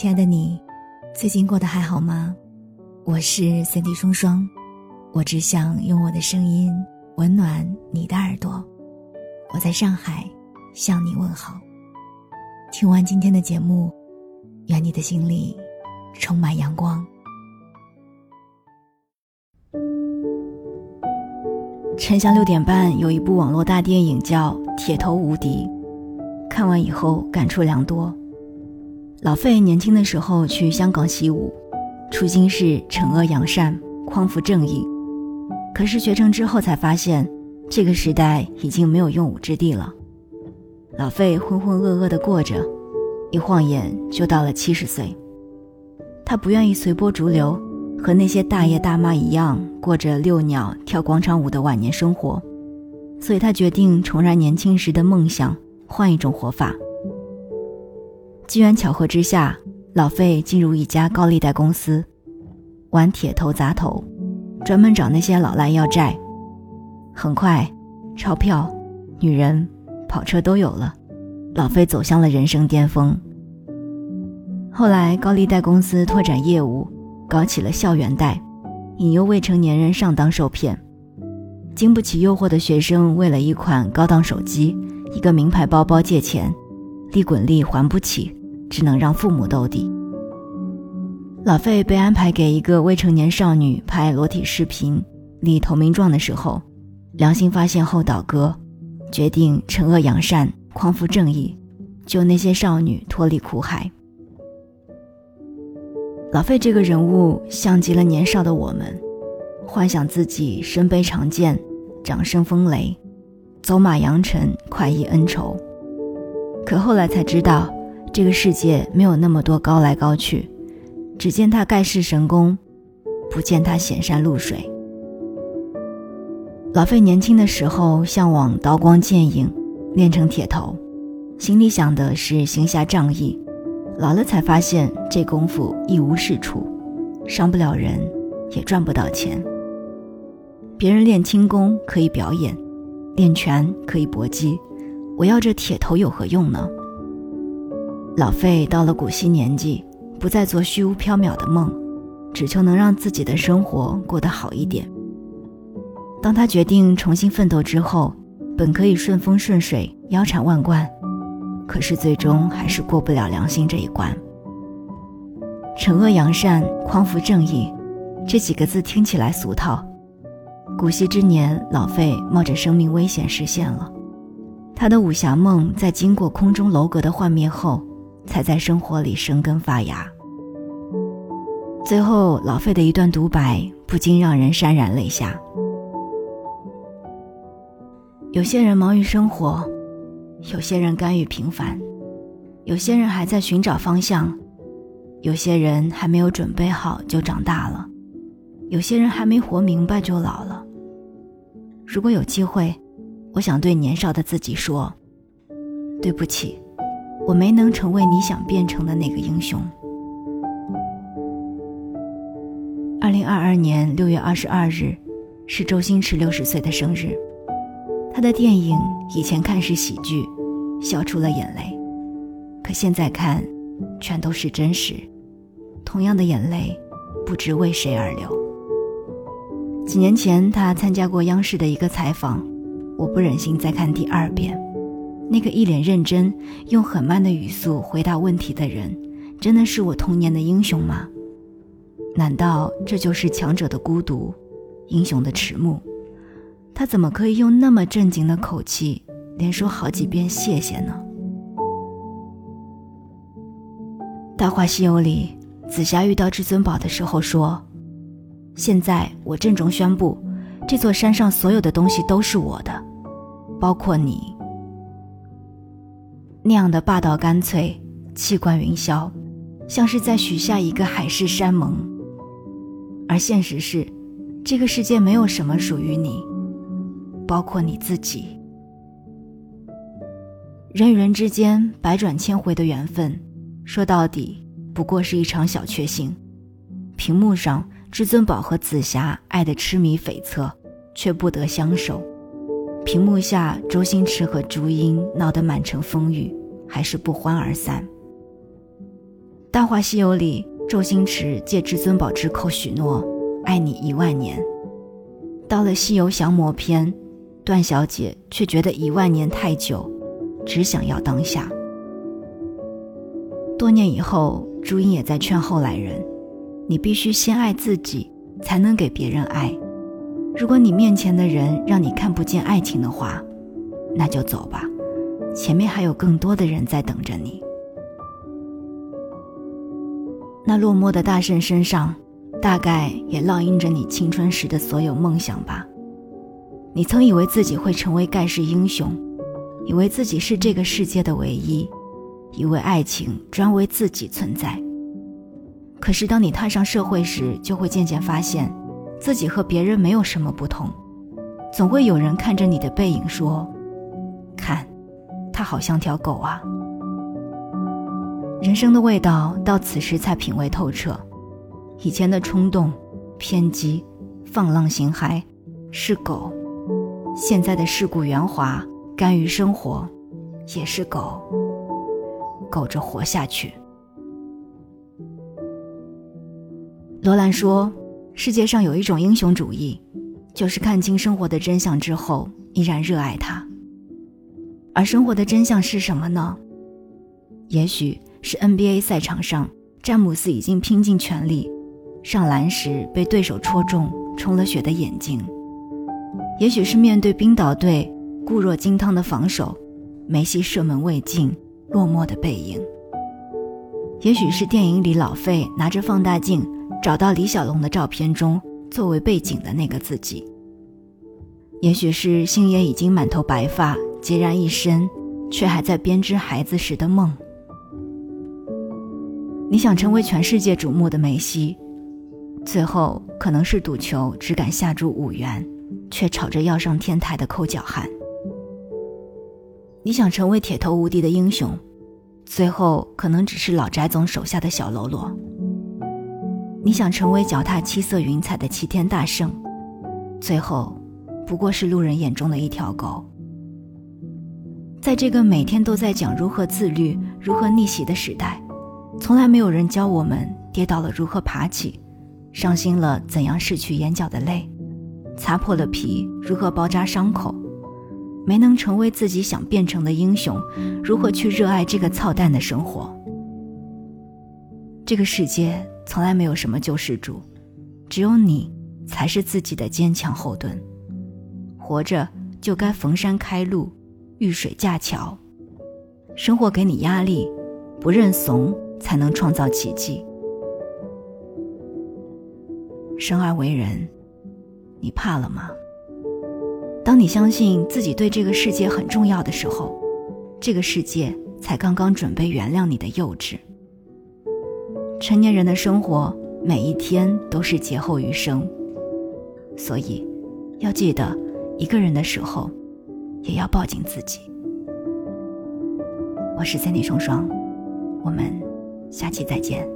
亲爱的你，最近过得还好吗？我是三 D 双双，我只想用我的声音温暖你的耳朵。我在上海向你问好。听完今天的节目，愿你的心里充满阳光。晨翔六点半有一部网络大电影叫《铁头无敌》，看完以后感触良多。老费年轻的时候去香港习武，初心是惩恶扬善、匡扶正义。可是学成之后才发现，这个时代已经没有用武之地了。老费浑浑噩噩地过着，一晃眼就到了七十岁。他不愿意随波逐流，和那些大爷大妈一样过着遛鸟、跳广场舞的晚年生活，所以他决定重燃年轻时的梦想，换一种活法。机缘巧合之下，老费进入一家高利贷公司，玩铁头砸头，专门找那些老赖要债。很快，钞票、女人、跑车都有了，老费走向了人生巅峰。后来，高利贷公司拓展业务，搞起了校园贷，引诱未成年人上当受骗。经不起诱惑的学生，为了一款高档手机、一个名牌包包借钱，利滚利还不起。只能让父母兜底。老费被安排给一个未成年少女拍裸体视频、立投名状的时候，良心发现后倒戈，决定惩恶扬善、匡扶正义，救那些少女脱离苦海。老费这个人物像极了年少的我们，幻想自己身背长剑、掌声风雷、走马扬尘、快意恩仇。可后来才知道。这个世界没有那么多高来高去，只见他盖世神功，不见他显山露水。老费年轻的时候向往刀光剑影，练成铁头，心里想的是行侠仗义。老了才发现这功夫一无是处，伤不了人，也赚不到钱。别人练轻功可以表演，练拳可以搏击，我要这铁头有何用呢？老费到了古稀年纪，不再做虚无缥缈的梦，只求能让自己的生活过得好一点。当他决定重新奋斗之后，本可以顺风顺水、腰缠万贯，可是最终还是过不了良心这一关。惩恶扬善、匡扶正义，这几个字听起来俗套。古稀之年，老费冒着生命危险实现了他的武侠梦，在经过空中楼阁的幻灭后。才在生活里生根发芽。最后，老费的一段独白不禁让人潸然泪下。有些人忙于生活，有些人甘于平凡，有些人还在寻找方向，有些人还没有准备好就长大了，有些人还没活明白就老了。如果有机会，我想对年少的自己说：“对不起。”我没能成为你想变成的那个英雄。二零二二年六月二十二日，是周星驰六十岁的生日。他的电影以前看是喜剧，笑出了眼泪，可现在看，全都是真实。同样的眼泪，不知为谁而流。几年前，他参加过央视的一个采访，我不忍心再看第二遍。那个一脸认真、用很慢的语速回答问题的人，真的是我童年的英雄吗？难道这就是强者的孤独，英雄的迟暮？他怎么可以用那么正经的口气，连说好几遍谢谢呢？《大话西游》里，紫霞遇到至尊宝的时候说：“现在我郑重宣布，这座山上所有的东西都是我的，包括你。”那样的霸道干脆，气贯云霄，像是在许下一个海誓山盟。而现实是，这个世界没有什么属于你，包括你自己。人与人之间百转千回的缘分，说到底不过是一场小确幸。屏幕上，至尊宝和紫霞爱得痴迷悱恻，却不得相守。屏幕下，周星驰和朱茵闹得满城风雨，还是不欢而散。《大话西游》里，周星驰借至尊宝之口许诺爱你一万年。到了《西游降魔篇》，段小姐却觉得一万年太久，只想要当下。多年以后，朱茵也在劝后来人：你必须先爱自己，才能给别人爱。如果你面前的人让你看不见爱情的话，那就走吧，前面还有更多的人在等着你。那落寞的大圣身上，大概也烙印着你青春时的所有梦想吧。你曾以为自己会成为盖世英雄，以为自己是这个世界的唯一，以为爱情专为自己存在。可是当你踏上社会时，就会渐渐发现，自己和别人没有什么不同。总会有人看着你的背影说：“看，他好像条狗啊。”人生的味道到此时才品味透彻，以前的冲动、偏激、放浪形骸是狗；现在的世故圆滑、甘于生活也是狗。苟着活下去。罗兰说：“世界上有一种英雄主义，就是看清生活的真相之后依然热爱它。而生活的真相是什么呢？也许……”是 NBA 赛场上，詹姆斯已经拼尽全力，上篮时被对手戳中，充了血的眼睛；也许是面对冰岛队固若金汤的防守，梅西射门未进，落寞的背影；也许是电影里老费拿着放大镜找到李小龙的照片中作为背景的那个自己；也许是星爷已经满头白发，孑然一身，却还在编织孩子时的梦。你想成为全世界瞩目的梅西，最后可能是赌球只敢下注五元，却吵着要上天台的抠脚汉。你想成为铁头无敌的英雄，最后可能只是老翟总手下的小喽啰。你想成为脚踏七色云彩的齐天大圣，最后不过是路人眼中的一条狗。在这个每天都在讲如何自律、如何逆袭的时代。从来没有人教我们跌倒了如何爬起，伤心了怎样拭去眼角的泪，擦破了皮如何包扎伤口，没能成为自己想变成的英雄，如何去热爱这个操蛋的生活。这个世界从来没有什么救世主，只有你才是自己的坚强后盾。活着就该逢山开路，遇水架桥。生活给你压力，不认怂。才能创造奇迹。生而为人，你怕了吗？当你相信自己对这个世界很重要的时候，这个世界才刚刚准备原谅你的幼稚。成年人的生活，每一天都是劫后余生，所以要记得，一个人的时候，也要抱紧自己。我是三 y 双双，我们。下期再见。